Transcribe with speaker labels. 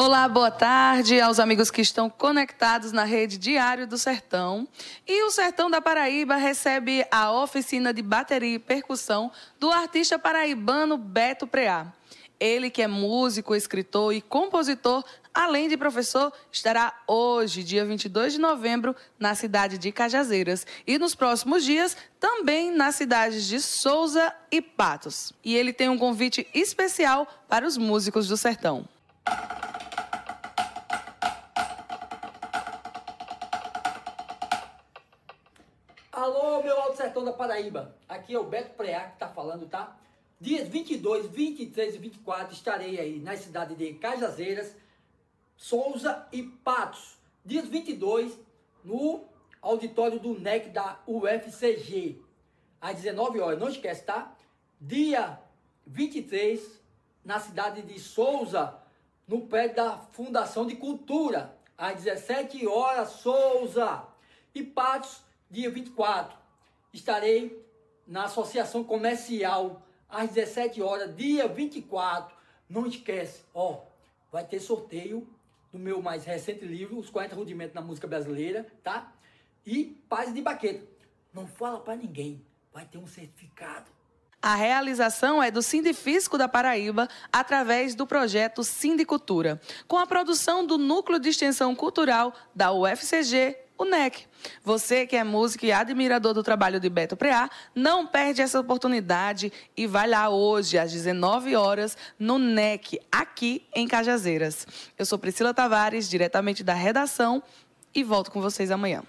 Speaker 1: Olá, boa tarde aos amigos que estão conectados na rede Diário do Sertão. E o Sertão da Paraíba recebe a oficina de bateria e percussão do artista paraibano Beto Preá. Ele, que é músico, escritor e compositor, além de professor, estará hoje, dia 22 de novembro, na cidade de Cajazeiras. E nos próximos dias, também nas cidades de Souza e Patos. E ele tem um convite especial para os músicos do sertão.
Speaker 2: Alô, meu Alto Sertão da Paraíba. Aqui é o Beto Preá que está falando, tá? Dias 22, 23 e 24 estarei aí na cidade de Cajazeiras, Souza e Patos. Dias 22 no auditório do NEC da UFCG, às 19 horas. Não esquece, tá? Dia 23 na cidade de Souza, no pé da Fundação de Cultura, às 17 horas, Souza. E Patos, dia 24, estarei na Associação Comercial, às 17 horas, dia 24. Não esquece, ó, vai ter sorteio do meu mais recente livro, Os 40 Rudimentos na Música Brasileira, tá? E Paz de Baqueta. Não fala para ninguém, vai ter um certificado.
Speaker 1: A realização é do Sindifisco da Paraíba através do projeto Sindicultura, com a produção do Núcleo de Extensão Cultural da UFCG, o NEC. Você que é músico e admirador do trabalho de Beto Preá, não perde essa oportunidade e vai lá hoje às 19 horas no NEC, aqui em Cajazeiras. Eu sou Priscila Tavares, diretamente da redação e volto com vocês amanhã.